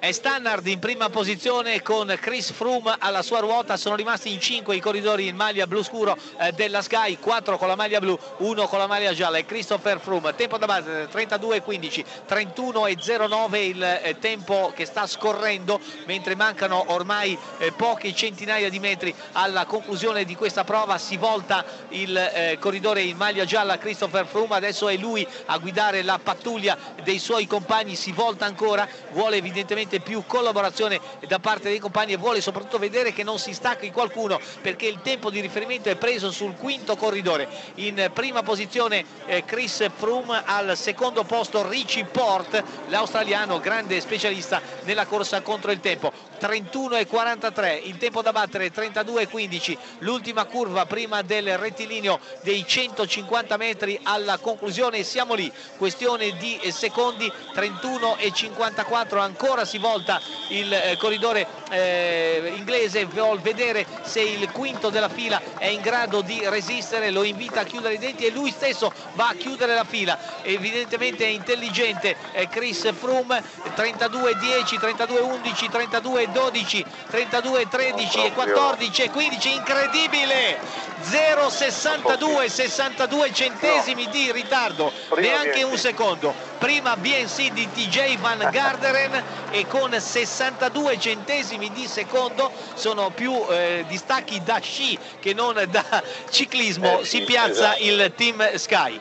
È Stannard in prima posizione con Chris Froome alla sua ruota, sono rimasti in 5 i corridori in maglia blu scuro eh, della Sky, 4 con la maglia blu, 1 con la maglia gialla e Christopher Froome. Tempo da base 32,15, 31,09 il eh, tempo che sta scorrendo mentre mancano ormai eh, poche centinaia di metri alla conclusione di questa prova. Si volta il corridore in maglia gialla Christopher Froome, adesso è lui a guidare la pattuglia dei suoi compagni, si volta ancora, vuole evidentemente sicuramente più collaborazione da parte dei compagni e vuole soprattutto vedere che non si stacchi qualcuno perché il tempo di riferimento è preso sul quinto corridore. In prima posizione eh, Chris Froome, al secondo posto Richie Port, l'australiano grande specialista nella corsa contro il tempo. 31 e 43, il tempo da battere 32 e 15, l'ultima curva prima del rettilineo dei 150 metri alla conclusione, siamo lì, questione di secondi, 31 e 54, ancora si volta il eh, corridore eh, inglese, vuol vedere se il quinto della fila è in grado di resistere, lo invita a chiudere i denti e lui stesso va a chiudere la fila, evidentemente è intelligente eh, Chris Froome, 32-10, 32-11, 32-12, 32-13 e 14 e 15, incredibile! 0,62, 62 centesimi di ritardo, neanche un secondo. Prima BNC di TJ Van Garderen e con 62 centesimi di secondo sono più eh, distacchi da sci che non da ciclismo, eh, si piazza esatto. il team Sky.